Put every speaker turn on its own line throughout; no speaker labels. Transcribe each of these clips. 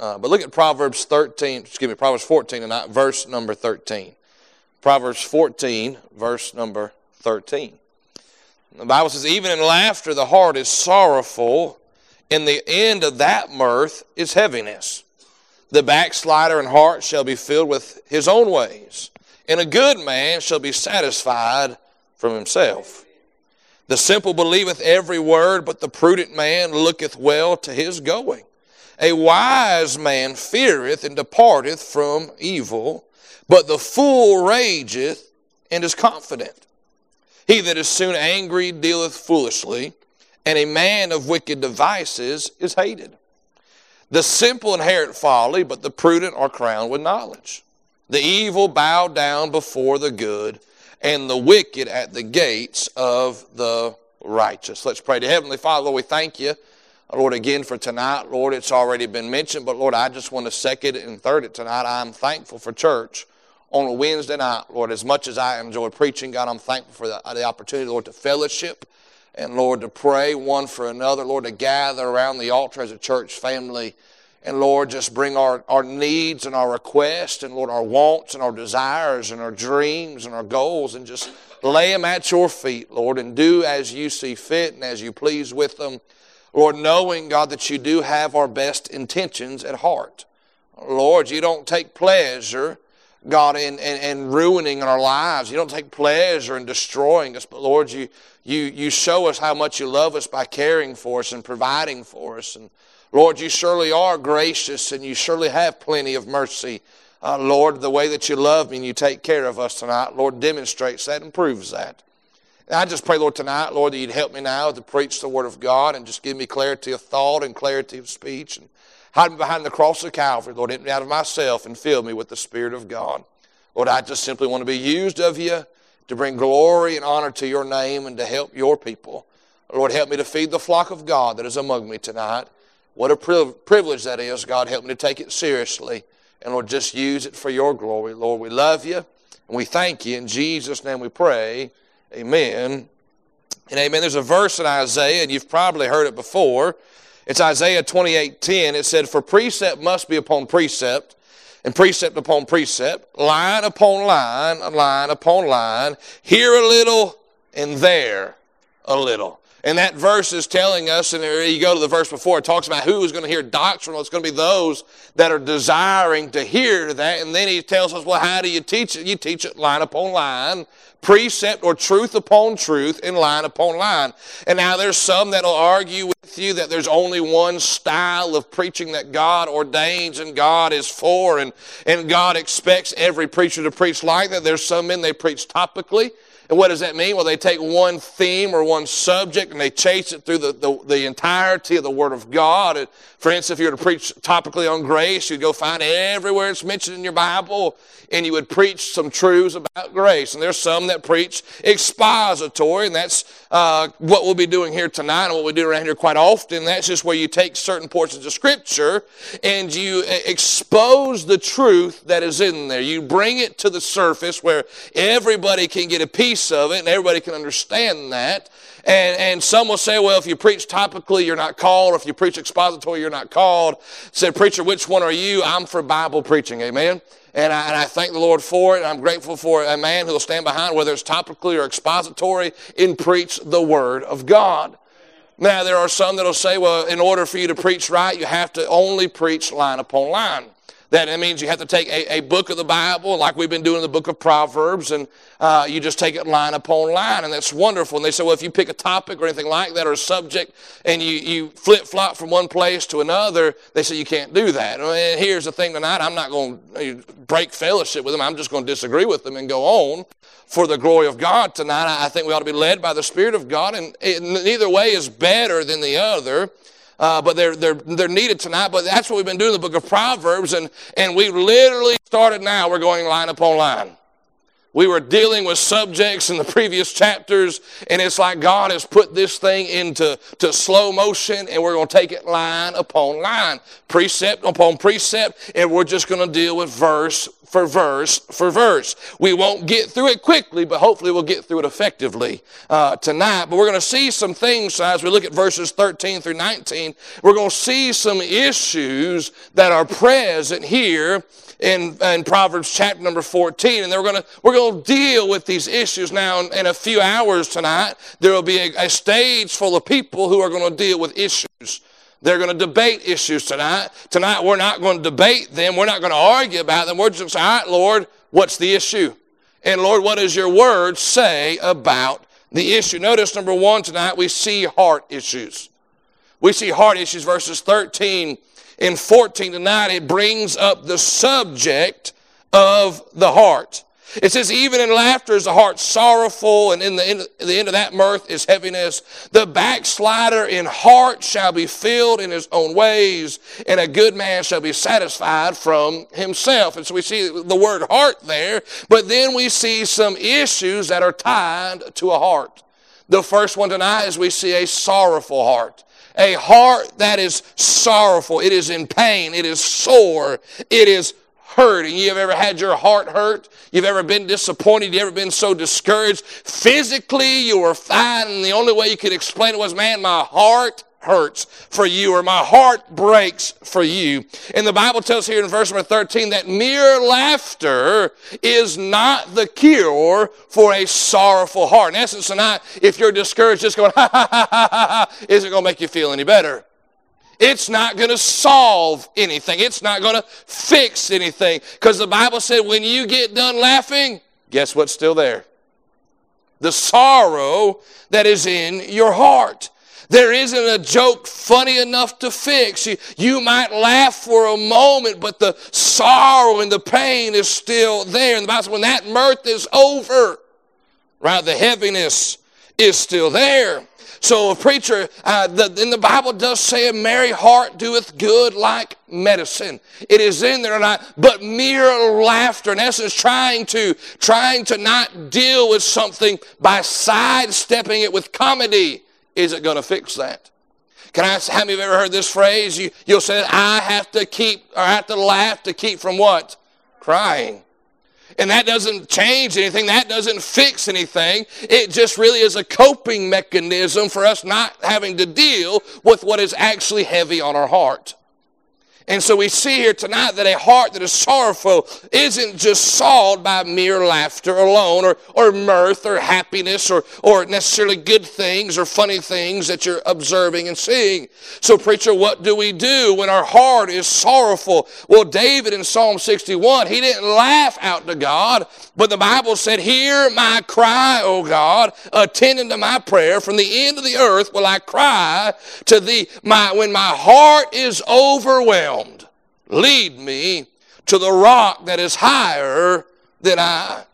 Uh, but look at Proverbs 13, excuse me, Proverbs 14 and verse number 13. Proverbs 14, verse number 13. The Bible says, Even in laughter the heart is sorrowful, and the end of that mirth is heaviness. The backslider in heart shall be filled with his own ways, and a good man shall be satisfied from himself. The simple believeth every word, but the prudent man looketh well to his going. A wise man feareth and departeth from evil, but the fool rageth and is confident. He that is soon angry dealeth foolishly, and a man of wicked devices is hated. The simple inherit folly, but the prudent are crowned with knowledge. The evil bow down before the good, and the wicked at the gates of the righteous. Let's pray to Heavenly Father, Lord, we thank you. Lord, again for tonight, Lord, it's already been mentioned, but Lord, I just want to second it and third it tonight. I'm thankful for church on a Wednesday night, Lord. As much as I enjoy preaching, God, I'm thankful for the, the opportunity, Lord, to fellowship and, Lord, to pray one for another, Lord, to gather around the altar as a church family. And Lord, just bring our, our needs and our requests and Lord, our wants and our desires and our dreams and our goals and just lay them at your feet, Lord, and do as you see fit and as you please with them. Lord, knowing, God, that you do have our best intentions at heart. Lord, you don't take pleasure God, in, in, in, ruining our lives. You don't take pleasure in destroying us, but Lord, you, you, you show us how much you love us by caring for us and providing for us. And Lord, you surely are gracious and you surely have plenty of mercy. Uh, Lord, the way that you love me and you take care of us tonight, Lord, demonstrates that and proves that. And I just pray, Lord, tonight, Lord, that you'd help me now to preach the Word of God and just give me clarity of thought and clarity of speech. And Hide me behind the cross of Calvary, Lord. Empty me out of myself and fill me with the Spirit of God. Lord, I just simply want to be used of you to bring glory and honor to your name and to help your people. Lord, help me to feed the flock of God that is among me tonight. What a privilege that is, God. Help me to take it seriously. And Lord, just use it for your glory. Lord, we love you and we thank you. In Jesus' name we pray. Amen. And amen. There's a verse in Isaiah, and you've probably heard it before. It's Isaiah 28:10. It said, For precept must be upon precept, and precept upon precept, line upon line, line upon line, here a little and there a little. And that verse is telling us, and you go to the verse before, it talks about who is going to hear doctrinal. It's going to be those that are desiring to hear that. And then he tells us, well, how do you teach it? You teach it line upon line, precept or truth upon truth, and line upon line. And now there's some that'll argue with you that there's only one style of preaching that God ordains and God is for, and, and God expects every preacher to preach like that. There's some men they preach topically. And what does that mean? Well, they take one theme or one subject and they chase it through the, the, the entirety of the Word of God. And for instance, if you were to preach topically on grace, you'd go find everywhere it's mentioned in your Bible and you would preach some truths about grace. And there's some that preach expository, and that's uh, what we'll be doing here tonight and what we do around here quite often. That's just where you take certain portions of Scripture and you uh, expose the truth that is in there. You bring it to the surface where everybody can get a piece of it and everybody can understand that. And, and some will say, well, if you preach topically, you're not called. If you preach expository, you're not called. Said, preacher, which one are you? I'm for Bible preaching. Amen. And I, and I, thank the Lord for it. I'm grateful for a man who will stand behind, whether it's topically or expository, and preach the Word of God. Now, there are some that will say, well, in order for you to preach right, you have to only preach line upon line. That it means you have to take a, a, book of the Bible, like we've been doing in the book of Proverbs, and uh, you just take it line upon line, and that's wonderful. And they say, well, if you pick a topic or anything like that or a subject, and you, you flip flop from one place to another, they say you can't do that. And here's the thing tonight I'm not going to break fellowship with them, I'm just going to disagree with them and go on for the glory of God tonight. I think we ought to be led by the Spirit of God, and it, neither way is better than the other uh, but they're, they're, they're needed tonight. But that's what we've been doing in the book of Proverbs, and, and we literally started now. We're going line upon line. We were dealing with subjects in the previous chapters, and it's like God has put this thing into to slow motion, and we're going to take it line upon line, precept upon precept, and we're just going to deal with verse for verse for verse. We won't get through it quickly, but hopefully we'll get through it effectively uh, tonight. But we're going to see some things as we look at verses 13 through 19. We're going to see some issues that are present here in, in Proverbs chapter number 14. And we're going to, we're going to deal with these issues now in, in a few hours tonight. There will be a, a stage full of people who are going to deal with issues. They're going to debate issues tonight. Tonight, we're not going to debate them. We're not going to argue about them. We're just going to say, all right, Lord, what's the issue? And Lord, what does your word say about the issue? Notice number one tonight, we see heart issues. We see heart issues, verses 13 and 14 tonight. It brings up the subject of the heart. It says, even in laughter is the heart sorrowful, and in the, end, the end of that mirth is heaviness. The backslider in heart shall be filled in his own ways, and a good man shall be satisfied from himself. And so we see the word heart there, but then we see some issues that are tied to a heart. The first one tonight is we see a sorrowful heart. A heart that is sorrowful. It is in pain. It is sore. It is hurting. You have ever had your heart hurt? You've ever been disappointed? You ever been so discouraged? Physically, you were fine, and the only way you could explain it was, man, my heart hurts for you or my heart breaks for you. And the Bible tells here in verse number 13 that mere laughter is not the cure for a sorrowful heart. In essence, tonight, if you're discouraged, just going, ha ha ha ha ha, isn't going to make you feel any better. It's not going to solve anything. It's not going to fix anything. Because the Bible said when you get done laughing, guess what's still there? The sorrow that is in your heart. There isn't a joke funny enough to fix. You, you might laugh for a moment, but the sorrow and the pain is still there. And the Bible says when that mirth is over, right, the heaviness is still there. So, a preacher, uh, the, the Bible does say, a merry heart doeth good like medicine. It is in there tonight, but mere laughter, in essence, trying to, trying to not deal with something by sidestepping it with comedy, isn't going to fix that. Can I how many of you ever heard this phrase? You, you'll say, I have to keep, or I have to laugh to keep from what? Crying. And that doesn't change anything. That doesn't fix anything. It just really is a coping mechanism for us not having to deal with what is actually heavy on our heart. And so we see here tonight that a heart that is sorrowful isn't just solved by mere laughter alone or, or mirth or happiness or, or necessarily good things or funny things that you're observing and seeing. So, preacher, what do we do when our heart is sorrowful? Well, David in Psalm 61, he didn't laugh out to God, but the Bible said, Hear my cry, O God, attend unto my prayer. From the end of the earth will I cry to thee. My, when my heart is overwhelmed, Lead me to the rock that is higher than I.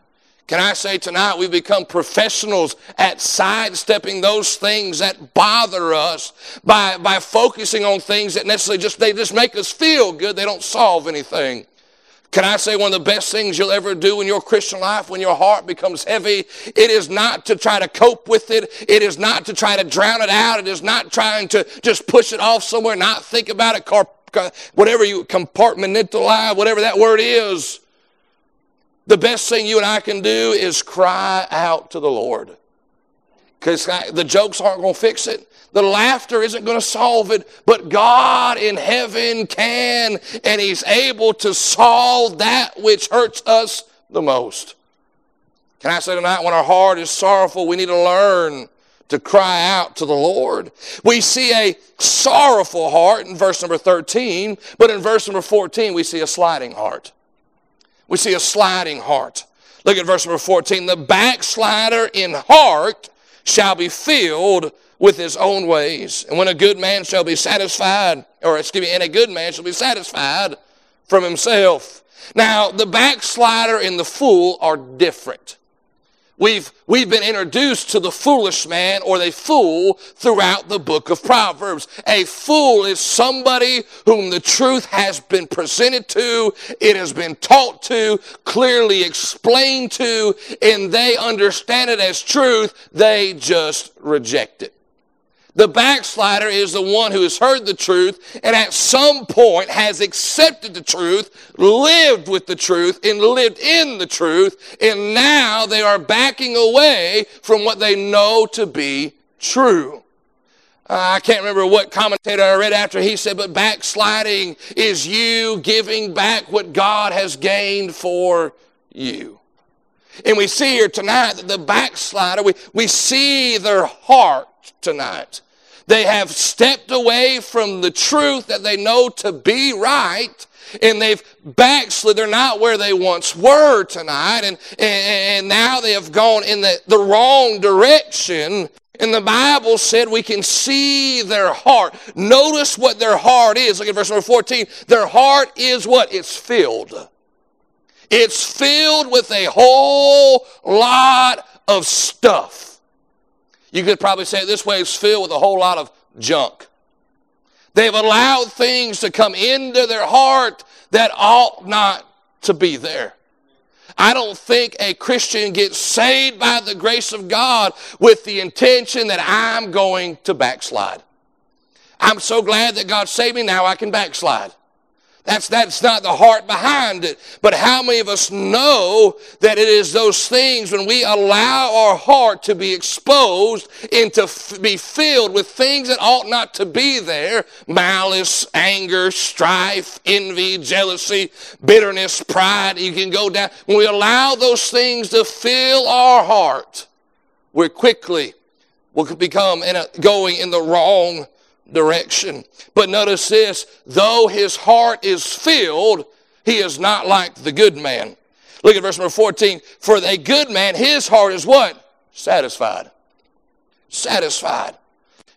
Can I say tonight we become professionals at sidestepping those things that bother us by, by focusing on things that necessarily just they just make us feel good. They don't solve anything. Can I say one of the best things you'll ever do in your Christian life when your heart becomes heavy? It is not to try to cope with it. It is not to try to drown it out. It is not trying to just push it off somewhere, not think about it, whatever you compartmentalize, whatever that word is, the best thing you and I can do is cry out to the Lord. Because the jokes aren't going to fix it. The laughter isn't going to solve it, but God in heaven can, and He's able to solve that which hurts us the most. Can I say tonight, when our heart is sorrowful, we need to learn to cry out to the Lord. We see a sorrowful heart in verse number 13, but in verse number 14, we see a sliding heart. We see a sliding heart. Look at verse number 14. The backslider in heart shall be filled with his own ways. And when a good man shall be satisfied, or excuse me, and a good man shall be satisfied from himself. Now, the backslider and the fool are different. We've, we've been introduced to the foolish man or the fool throughout the book of Proverbs. A fool is somebody whom the truth has been presented to, it has been taught to, clearly explained to, and they understand it as truth, they just reject it. The backslider is the one who has heard the truth and at some point has accepted the truth, lived with the truth, and lived in the truth, and now they are backing away from what they know to be true. Uh, I can't remember what commentator I read after he said, but backsliding is you giving back what God has gained for you. And we see here tonight that the backslider, we, we see their heart tonight. They have stepped away from the truth that they know to be right and they've backslid. They're not where they once were tonight, and, and, now they have gone in the, the wrong direction. And the Bible said we can see their heart. Notice what their heart is. Look at verse number 14. Their heart is what? It's filled. It's filled with a whole lot of stuff. You could probably say it this way it's filled with a whole lot of junk. They've allowed things to come into their heart that ought not to be there. I don't think a Christian gets saved by the grace of God with the intention that I'm going to backslide. I'm so glad that God saved me, now I can backslide. That's, that's not the heart behind it. But how many of us know that it is those things when we allow our heart to be exposed and to f- be filled with things that ought not to be there malice, anger, strife, envy, jealousy, bitterness, pride. You can go down. When we allow those things to fill our heart, we're quickly will become in a, going in the wrong direction. But notice this though his heart is filled, he is not like the good man. Look at verse number 14. For a good man, his heart is what? Satisfied. Satisfied.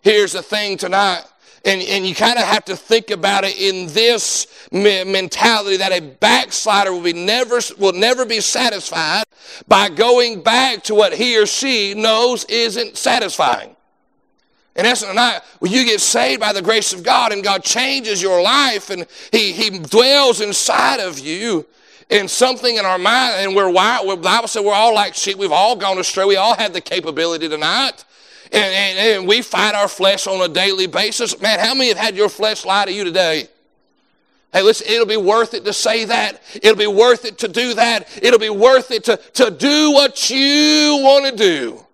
Here's the thing tonight. And, and you kind of have to think about it in this mentality that a backslider will, be never, will never be satisfied by going back to what he or she knows isn't satisfying. In essence, not, when you get saved by the grace of God and God changes your life and He, he dwells inside of you, in something in our mind, and we're wired, the Bible said we're all like sheep. We've all gone astray. We all have the capability tonight. And, and, and, we fight our flesh on a daily basis. Man, how many have had your flesh lie to you today? Hey, listen, it'll be worth it to say that. It'll be worth it to do that. It'll be worth it to, to do what you want to do.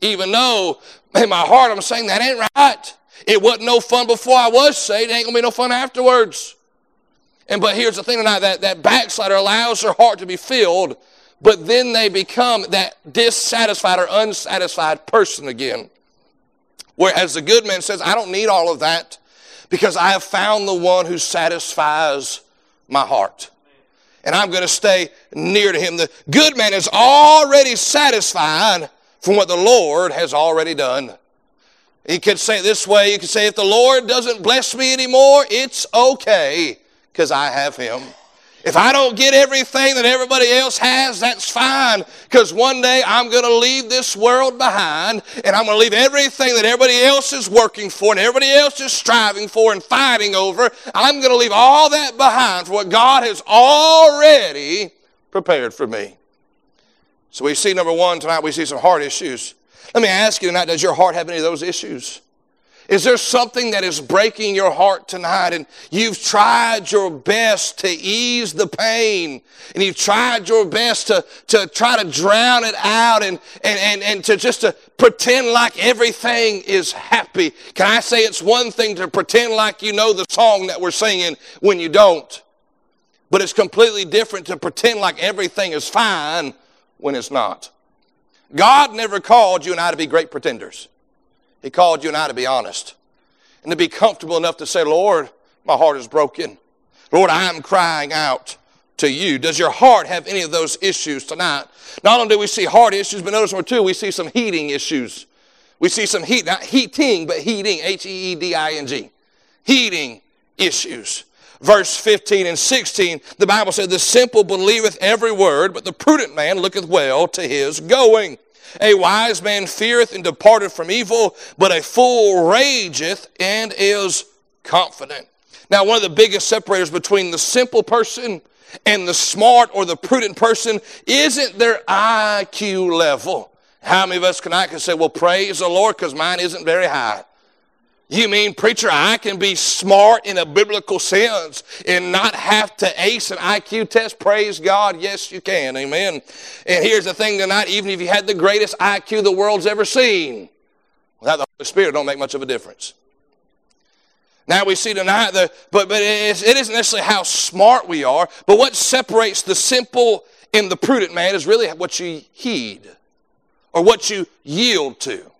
Even though in my heart, I'm saying that ain't right. It wasn't no fun before I was saved. It ain't gonna be no fun afterwards. And but here's the thing tonight that, that backslider allows their heart to be filled, but then they become that dissatisfied or unsatisfied person again. Whereas the good man says, I don't need all of that because I have found the one who satisfies my heart. And I'm going to stay near to him. The good man is already satisfied from what the Lord has already done. You could say it this way you could say, if the Lord doesn't bless me anymore, it's okay because I have Him. If I don't get everything that everybody else has, that's fine. Because one day I'm going to leave this world behind and I'm going to leave everything that everybody else is working for and everybody else is striving for and fighting over. I'm going to leave all that behind for what God has already prepared for me. So we see number one tonight, we see some heart issues. Let me ask you tonight, does your heart have any of those issues? Is there something that is breaking your heart tonight and you've tried your best to ease the pain and you've tried your best to, to try to drown it out and, and, and, and to just to pretend like everything is happy? Can I say it's one thing to pretend like you know the song that we're singing when you don't? But it's completely different to pretend like everything is fine when it's not. God never called you and I to be great pretenders. He called you and I to be honest and to be comfortable enough to say, Lord, my heart is broken. Lord, I am crying out to you. Does your heart have any of those issues tonight? Not only do we see heart issues, but notice number two, we see some heating issues. We see some heat, not heating, but heating, H E E D I N G. Heeding issues verse 15 and 16, the Bible said, The simple believeth every word, but the prudent man looketh well to his going. A wise man feareth and departeth from evil, but a fool rageth and is confident. Now, one of the biggest separators between the simple person and the smart or the prudent person isn't their IQ level. How many of us tonight can say, well, praise the Lord because mine isn't very high? You mean, preacher, I can be smart in a biblical sense and not have to ace an IQ test? Praise God. Yes, you can. Amen. And here's the thing tonight, even if you had the greatest IQ the world's ever seen, without the Holy Spirit, don't make much of a difference. Now we see tonight the, but, but it, it isn't necessarily how smart we are, but what separates the simple and the prudent man is really what you heed or what you yield to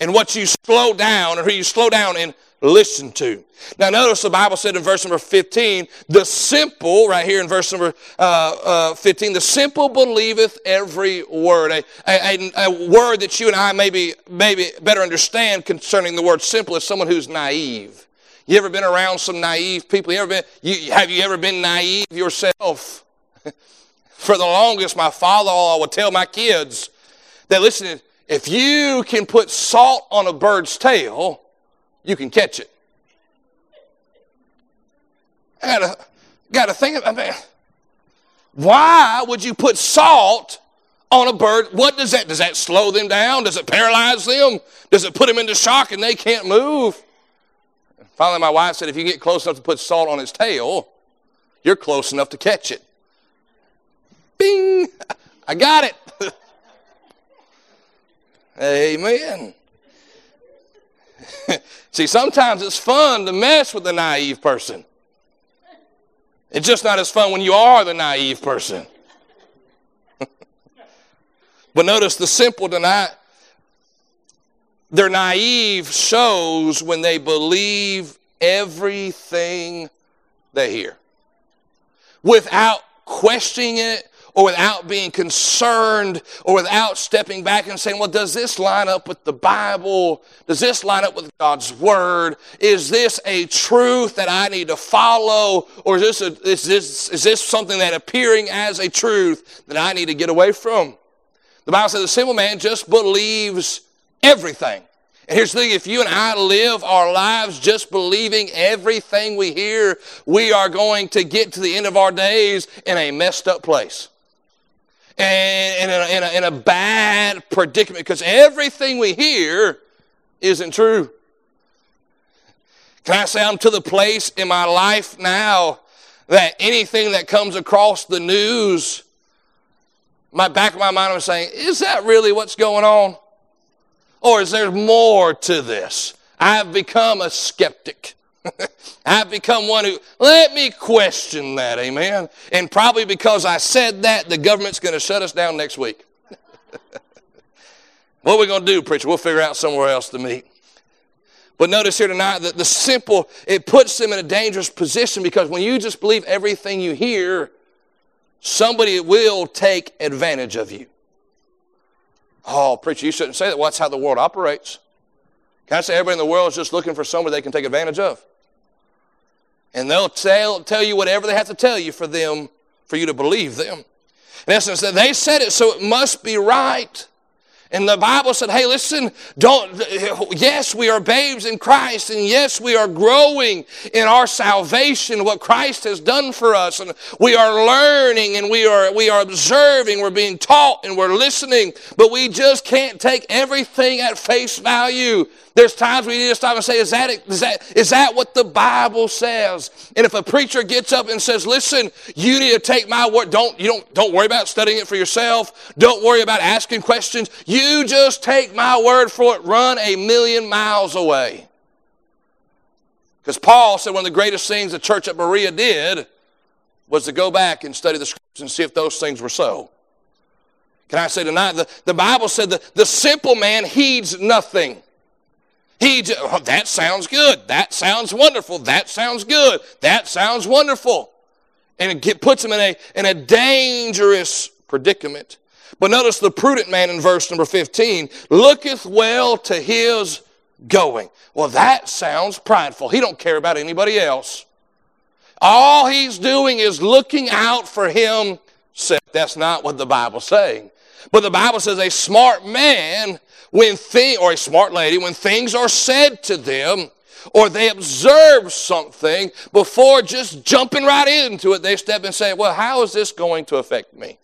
and what you slow down or who you slow down and listen to. Now, notice the Bible said in verse number 15, the simple, right here in verse number uh, uh, 15, the simple believeth every word. A, a, a, word that you and I maybe, maybe better understand concerning the word simple is someone who's naive. You ever been around some naive people? You ever been, you, have you ever been naive yourself? For the longest, my father-in-law would tell my kids that, listen, if you can put salt on a bird's tail, you can catch it. I gotta, gotta think about that. Why would you put salt on a bird? What does that? Does that slow them down? Does it paralyze them? Does it put them into shock and they can't move? Finally, my wife said, if you get close enough to put salt on its tail, you're close enough to catch it. Bing! I got it. Amen. See, sometimes it's fun to mess with the naive person. It's just not as fun when you are the naive person. but notice the simple tonight, their naive shows when they believe everything they hear without questioning it or without being concerned or without stepping back and saying, well, does this line up with the Bible? Does this line up with God's Word? Is this a truth that I need to follow? Or is this, a, is this, is this something that appearing as a truth that I need to get away from? The Bible says the simple man just believes everything. And here's the thing if you and I live our lives just believing everything we hear, we are going to get to the end of our days in a messed up place and in a, in a, in a bad predicament because everything we hear isn't true. Can I say I'm to the place in my life now that anything that comes across the news, my back of my mind I'm saying, is that really what's going on? Or is there more to this? I've become a skeptic. I've become one who, let me question that, amen. And probably because I said that, the government's going to shut us down next week. what are we going to do, preacher? We'll figure out somewhere else to meet. But notice here tonight that the simple, it puts them in a dangerous position because when you just believe everything you hear, somebody will take advantage of you. Oh, preacher, you shouldn't say that. Well, that's how the world operates. Can I say everybody in the world is just looking for somebody they can take advantage of? And they'll tell, tell you whatever they have to tell you for them, for you to believe them. In essence, they said it, so it must be right. And the Bible said, hey, listen, don't, yes, we are babes in Christ, and yes, we are growing in our salvation, what Christ has done for us. And we are learning and we are, we are observing, we're being taught and we're listening, but we just can't take everything at face value. There's times we need to stop and say, is that, is, that, is that what the Bible says? And if a preacher gets up and says, listen, you need to take my word, don't, you don't, don't worry about studying it for yourself. Don't worry about asking questions. You just take my word for it. Run a million miles away. Because Paul said one of the greatest things the church at Berea did was to go back and study the scriptures and see if those things were so. Can I say tonight, the, the Bible said that the simple man heeds nothing. He, oh, that sounds good. That sounds wonderful. That sounds good. That sounds wonderful. And it puts him in a, in a dangerous predicament. But notice the prudent man in verse number 15 looketh well to his going. Well, that sounds prideful. He don't care about anybody else. All he's doing is looking out for himself. That's not what the Bible's saying. But the Bible says a smart man, when thing or a smart lady, when things are said to them, or they observe something before just jumping right into it, they step and say, Well, how is this going to affect me?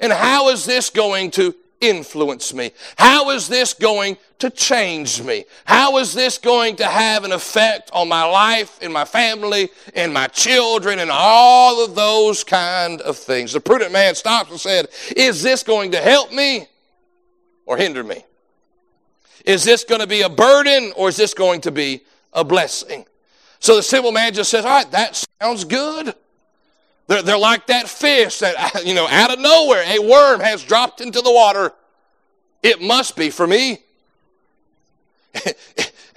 And how is this going to influence me? How is this going to change me? How is this going to have an effect on my life and my family and my children and all of those kind of things? The prudent man stopped and said, Is this going to help me or hinder me? Is this going to be a burden or is this going to be a blessing? So the simple man just says, All right, that sounds good. They're, they're like that fish that, you know, out of nowhere, a worm has dropped into the water. It must be for me.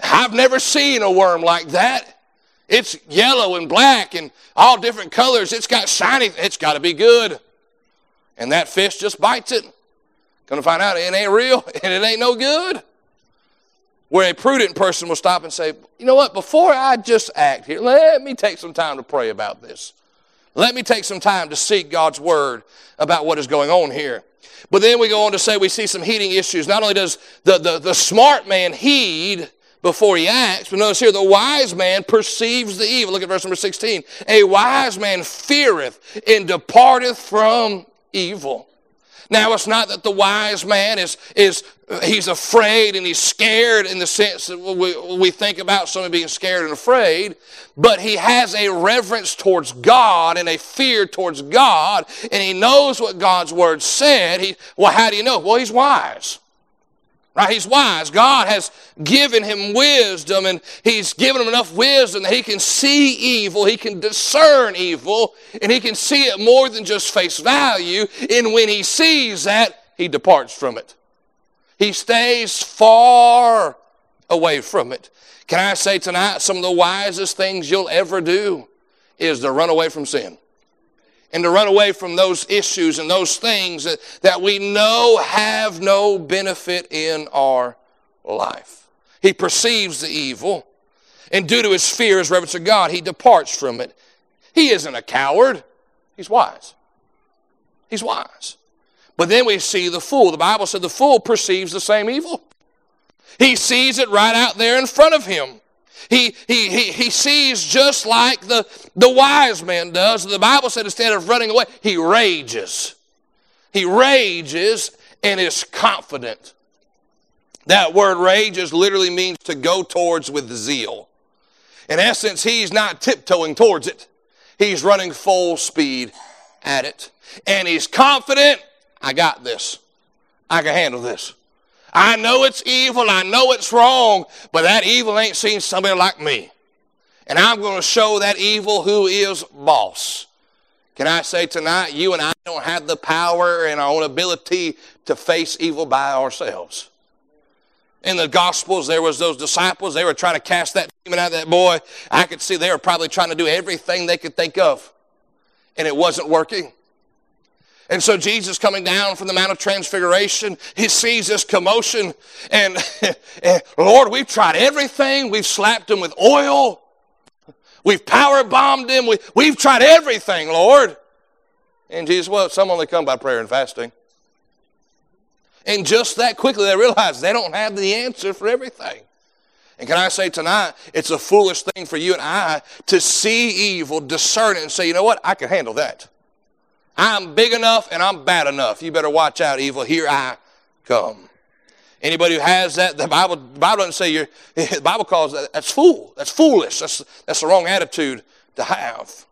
I've never seen a worm like that. It's yellow and black and all different colors. It's got shiny, it's got to be good. And that fish just bites it. Gonna find out it ain't real and it ain't no good. Where a prudent person will stop and say, you know what, before I just act here, let me take some time to pray about this. Let me take some time to seek God's word about what is going on here. But then we go on to say we see some heeding issues. Not only does the, the, the smart man heed before he acts, but notice here the wise man perceives the evil. Look at verse number 16. A wise man feareth and departeth from evil. Now, it's not that the wise man is, is he's afraid and he's scared in the sense that we, we think about someone being scared and afraid, but he has a reverence towards God and a fear towards God, and he knows what God's word said. He, well, how do you know? Well, he's wise. Right? He's wise. God has given him wisdom, and he's given him enough wisdom that he can see evil, he can discern evil, and he can see it more than just face value. And when he sees that, he departs from it. He stays far away from it. Can I say tonight, some of the wisest things you'll ever do is to run away from sin and to run away from those issues and those things that, we know have no benefit in our life. He perceives the evil, and due to his fear, his reverence of God, he departs from it. He isn't a coward, he's wise. He's wise. But then we see the fool. The Bible said the fool perceives the same evil. He sees it right out there in front of him. He, he, he, he sees just like the, the wise man does. The Bible said instead of running away, he rages. He rages and is confident. That word rages literally means to go towards with zeal. In essence, he's not tiptoeing towards it. He's running full speed at it. And he's confident, I got this. I can handle this. I know it's evil, I know it's wrong, but that evil ain't seen somebody like me. And I'm going to show that evil who is boss. Can I say tonight, you and I don't have the power and our own ability to face evil by ourselves. In the Gospels, there was those disciples, they were trying to cast that demon out of that boy. I could see they were probably trying to do everything they could think of, and it wasn't working. And so Jesus coming down from the Mount of Transfiguration, he sees this commotion and, and Lord, we've tried everything. We've slapped him with oil. We've power bombed him. We, we've tried everything, Lord. And Jesus, well, some only come by prayer and fasting. And just that quickly they realize they don't have the answer for everything. And can I say tonight, it's a foolish thing for you and I to see evil, discern it, and say, you know what, I can handle that. I'm big enough and I'm bad enough. You better watch out, evil. Here I come. Anybody who has that, the Bible, the Bible doesn't say you're, the Bible calls that, that's fool. That's foolish. That's, that's the wrong attitude to have.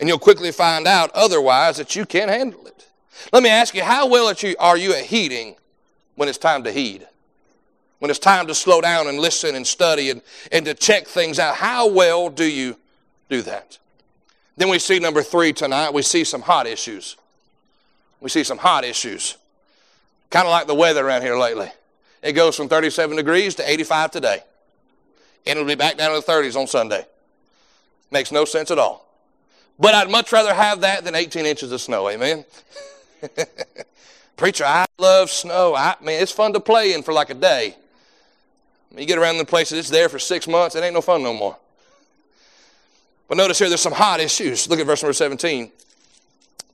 And you'll quickly find out otherwise that you can't handle it. Let me ask you, how well are you at heeding when it's time to heed? When it's time to slow down and listen and study and, and to check things out, how well do you do that? Then we see number three tonight, we see some hot issues. We see some hot issues. Kind of like the weather around here lately. It goes from 37 degrees to 85 today. And it'll be back down to the 30s on Sunday. Makes no sense at all. But I'd much rather have that than 18 inches of snow, amen? Preacher, I love snow. I mean, it's fun to play in for like a day. You get around the places, it's there for six months, it ain't no fun no more. But notice here, there's some hot issues. Look at verse number 17.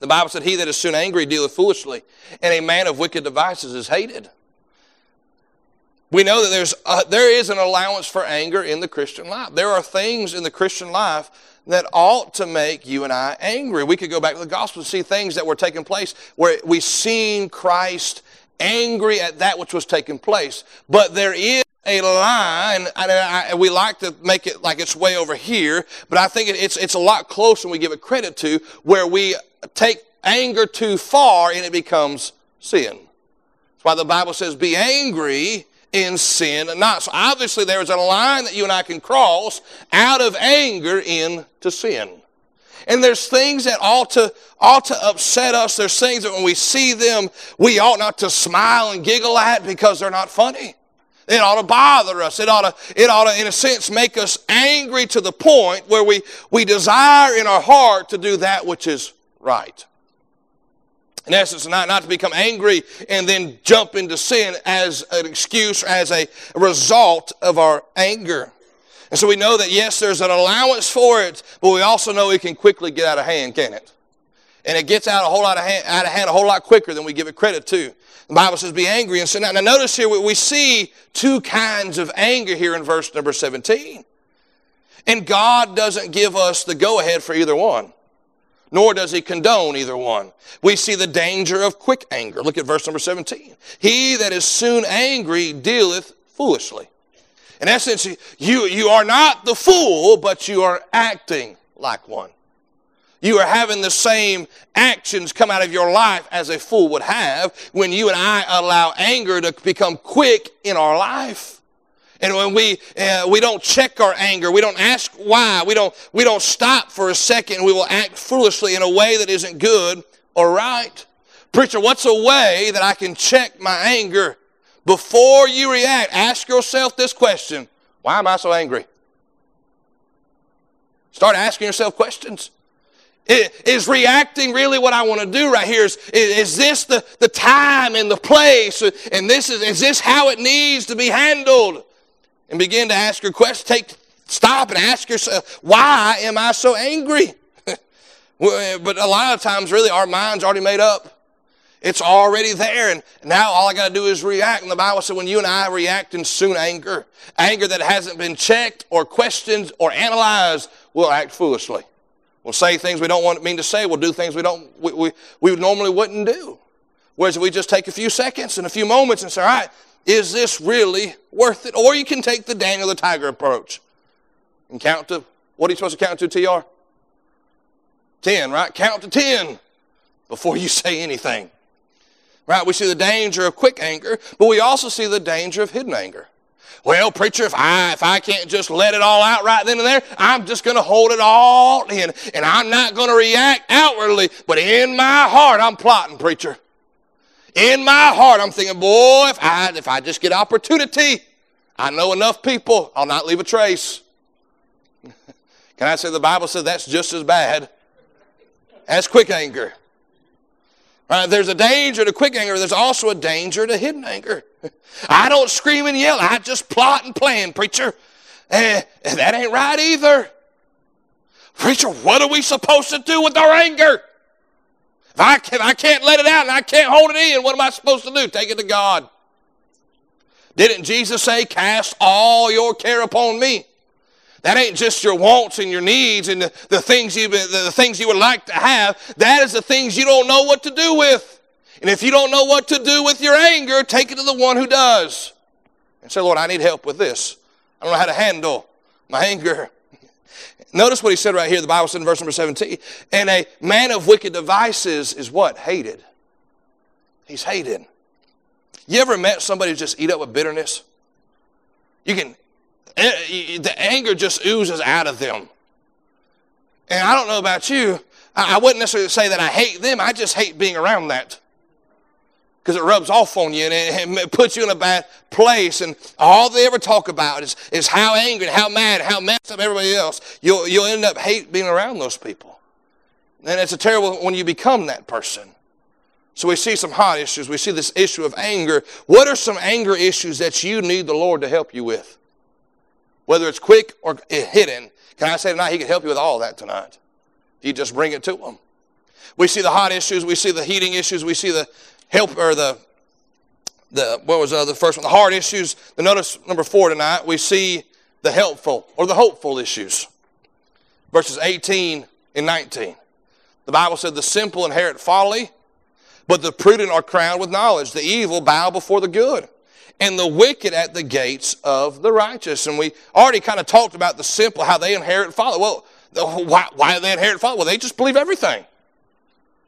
The Bible said, He that is soon angry dealeth foolishly, and a man of wicked devices is hated. We know that there's a, there is an allowance for anger in the Christian life. There are things in the Christian life that ought to make you and I angry. We could go back to the gospel and see things that were taking place where we seen Christ angry at that which was taking place. But there is a line, and I, we like to make it like it's way over here, but I think it's, it's a lot closer than we give it credit to, where we take anger too far and it becomes sin. That's why the Bible says, be angry in sin and not. So obviously there is a line that you and I can cross out of anger into sin. And there's things that ought to, ought to upset us. There's things that when we see them, we ought not to smile and giggle at because they're not funny. It ought to bother us. It ought to, it ought to, in a sense, make us angry to the point where we, we desire in our heart to do that which is right. In essence, not, not to become angry and then jump into sin as an excuse, as a result of our anger. And so we know that yes, there's an allowance for it, but we also know it can quickly get out of hand, can it? And it gets out a whole lot of hand, out of hand a whole lot quicker than we give it credit to. The Bible says, be angry and sin not. Now notice here, we see two kinds of anger here in verse number 17. And God doesn't give us the go ahead for either one, nor does He condone either one. We see the danger of quick anger. Look at verse number 17. He that is soon angry dealeth foolishly. In essence, you, you are not the fool, but you are acting like one. You are having the same actions come out of your life as a fool would have when you and I allow anger to become quick in our life. And when we, uh, we don't check our anger, we don't ask why, we don't, we don't stop for a second, we will act foolishly in a way that isn't good or right. Preacher, what's a way that I can check my anger before you react? Ask yourself this question Why am I so angry? Start asking yourself questions. Is reacting really what I want to do right here? Is, is this the, the time and the place? And this is, is this how it needs to be handled? And begin to ask your question. Take, stop and ask yourself, why am I so angry? Eh, but a lot of times, really, our mind's already made up. It's already there, and now all I got to do is react. And the Bible said, when you and I react in soon anger, anger that hasn't been checked or questioned or analyzed, will act foolishly. We'll say things we don't want mean to say. We'll do things we don't we, we, we normally wouldn't do. Whereas if we just take a few seconds and a few moments and say, all right, is this really worth it? Or you can take the Daniel the Tiger approach and count to, what are you supposed to count to, TR? 10, right? Count to 10 before you say anything. Right? We see the danger of quick anger, but we also see the danger of hidden anger. Well, preacher, if I if I can't just let it all out right then and there, I'm just going to hold it all in, and I'm not going to react outwardly, but in my heart, I'm plotting, preacher. In my heart, I'm thinking, boy, if I if I just get opportunity, I know enough people, I'll not leave a trace. Can I say the Bible says that's just as bad as quick anger? Right? There's a danger to quick anger. There's also a danger to hidden anger. I don't scream and yell. I just plot and plan, preacher. Eh, that ain't right either. Preacher, what are we supposed to do with our anger? If I, can, I can't let it out and I can't hold it in, what am I supposed to do? Take it to God. Didn't Jesus say, Cast all your care upon me? That ain't just your wants and your needs and the, the things you the, the things you would like to have. That is the things you don't know what to do with. And if you don't know what to do with your anger, take it to the one who does. And say, Lord, I need help with this. I don't know how to handle my anger. Notice what he said right here. The Bible said in verse number 17. And a man of wicked devices is what? Hated. He's hated. You ever met somebody who just eat up with bitterness? You can Eh, the anger just oozes out of them. And I don't know about you, I wouldn't necessarily say that I hate them, I just hate being around that. Because it rubs off on you and it puts you in a bad place. And all they ever talk about is, is how angry, how mad, how messed up everybody else. You'll, you'll end up hate being around those people. And it's a terrible when you become that person. So we see some hot issues. We see this issue of anger. What are some anger issues that you need the Lord to help you with? whether it's quick or hidden. Can I say tonight, He can help you with all that tonight. You just bring it to Him. We see the hot issues, we see the heeding issues, we see the help or the the what was the first one? The hard issues. The notice number four tonight, we see the helpful or the hopeful issues. Verses 18 and 19. The Bible said the simple inherit folly, but the prudent are crowned with knowledge. The evil bow before the good, and the wicked at the gates of the righteous. And we already kind of talked about the simple, how they inherit folly. Well, why, why do they inherit folly? Well, they just believe everything.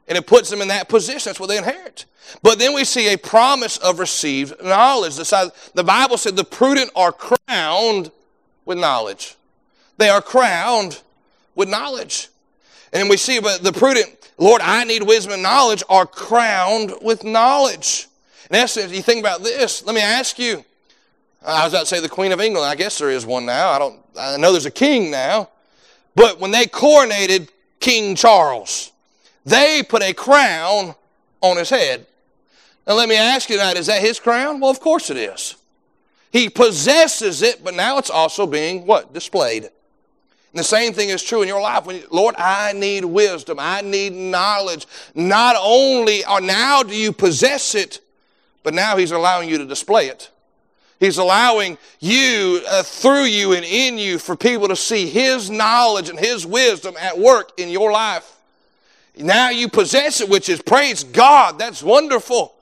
And it puts them in that position. That's what they inherit. But then we see a promise of received knowledge. The Bible said the prudent are crowned with knowledge. They are crowned with knowledge. And we see but the prudent, Lord, I need wisdom and knowledge, are crowned with knowledge. In essence, you think about this, let me ask you. I was about to say the Queen of England. I guess there is one now. I don't I know there's a king now. But when they coronated King Charles, they put a crown on his head. Now let me ask you tonight, is that his crown? Well, of course it is. He possesses it, but now it's also being what? Displayed. And the same thing is true in your life. When, Lord, I need wisdom. I need knowledge. Not only are now do you possess it, but now He's allowing you to display it. He's allowing you, uh, through you and in you, for people to see His knowledge and His wisdom at work in your life. Now you possess it, which is praise God. That's wonderful.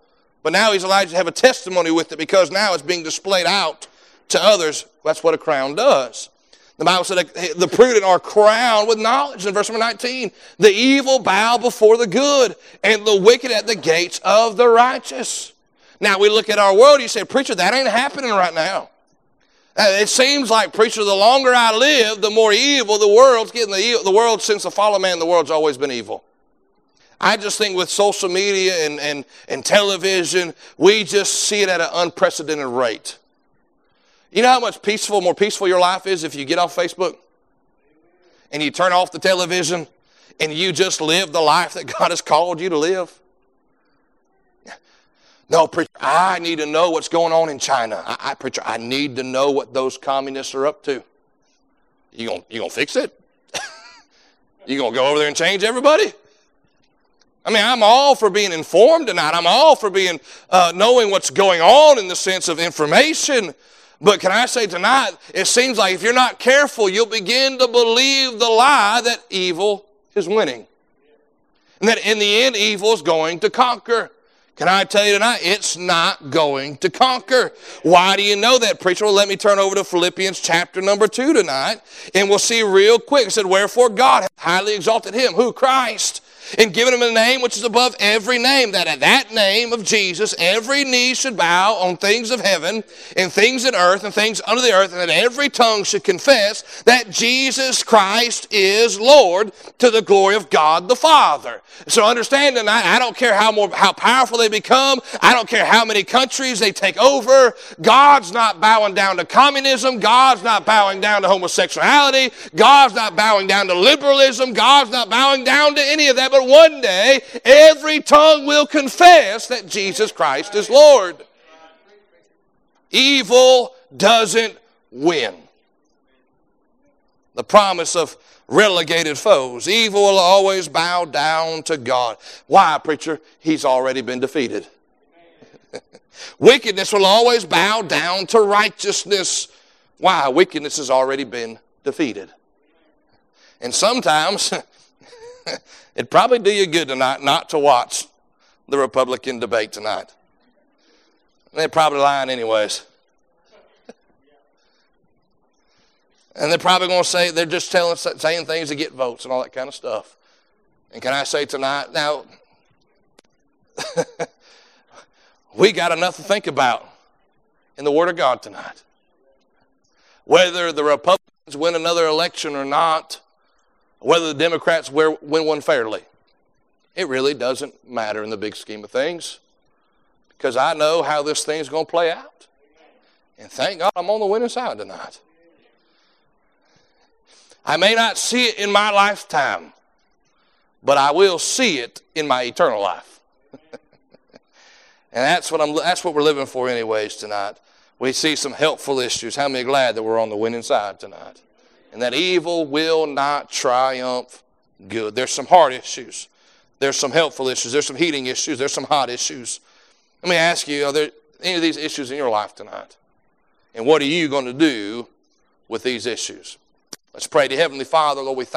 But now he's allowed to have a testimony with it because now it's being displayed out to others. That's what a crown does. The Bible said the prudent are crowned with knowledge. In verse number 19, the evil bow before the good, and the wicked at the gates of the righteous. Now we look at our world, you say, Preacher, that ain't happening right now. Uh, it seems like, preacher, the longer I live, the more evil the world's getting. The, the world, since the fall of man, the world's always been evil. I just think with social media and, and, and television, we just see it at an unprecedented rate. You know how much peaceful, more peaceful your life is if you get off Facebook and you turn off the television and you just live the life that God has called you to live? No, preacher, I need to know what's going on in China. I, I preacher, I need to know what those communists are up to. You gonna you gonna fix it? you gonna go over there and change everybody? I mean, I'm all for being informed tonight. I'm all for being uh, knowing what's going on in the sense of information. But can I say tonight, it seems like if you're not careful, you'll begin to believe the lie that evil is winning. And that in the end, evil is going to conquer. Can I tell you tonight, it's not going to conquer. Why do you know that, preacher? Well, let me turn over to Philippians chapter number two tonight, and we'll see real quick. It said, Wherefore God highly exalted him, who? Christ and given him a name which is above every name, that at that name of Jesus every knee should bow on things of heaven and things in earth and things under the earth, and that every tongue should confess that Jesus Christ is Lord to the glory of God the Father. So understand tonight, I don't care how more how powerful they become, I don't care how many countries they take over, God's not bowing down to communism, God's not bowing down to homosexuality, God's not bowing down to liberalism, God's not bowing down to any of that. But one day every tongue will confess that Jesus Christ is Lord. Evil doesn't win. The promise of relegated foes. Evil will always bow down to God. Why, preacher? He's already been defeated. Wickedness will always bow down to righteousness. Why? Wickedness has already been defeated. And sometimes It'd probably do you good tonight not to watch the Republican debate tonight. They're probably lying, anyways. and they're probably going to say, they're just telling, saying things to get votes and all that kind of stuff. And can I say tonight, now, we got enough to think about in the Word of God tonight. Whether the Republicans win another election or not, whether the Democrats win one fairly. It really doesn't matter in the big scheme of things because I know how this thing's going to play out. And thank God I'm on the winning side tonight. I may not see it in my lifetime, but I will see it in my eternal life. and that's what, I'm, that's what we're living for, anyways, tonight. We see some helpful issues. How many glad that we're on the winning side tonight? And that evil will not triumph good. There's some hard issues. There's some helpful issues. There's some heeding issues. There's some hot issues. Let me ask you, are there any of these issues in your life tonight? And what are you going to do with these issues? Let's pray to Heavenly Father, Lord, we thank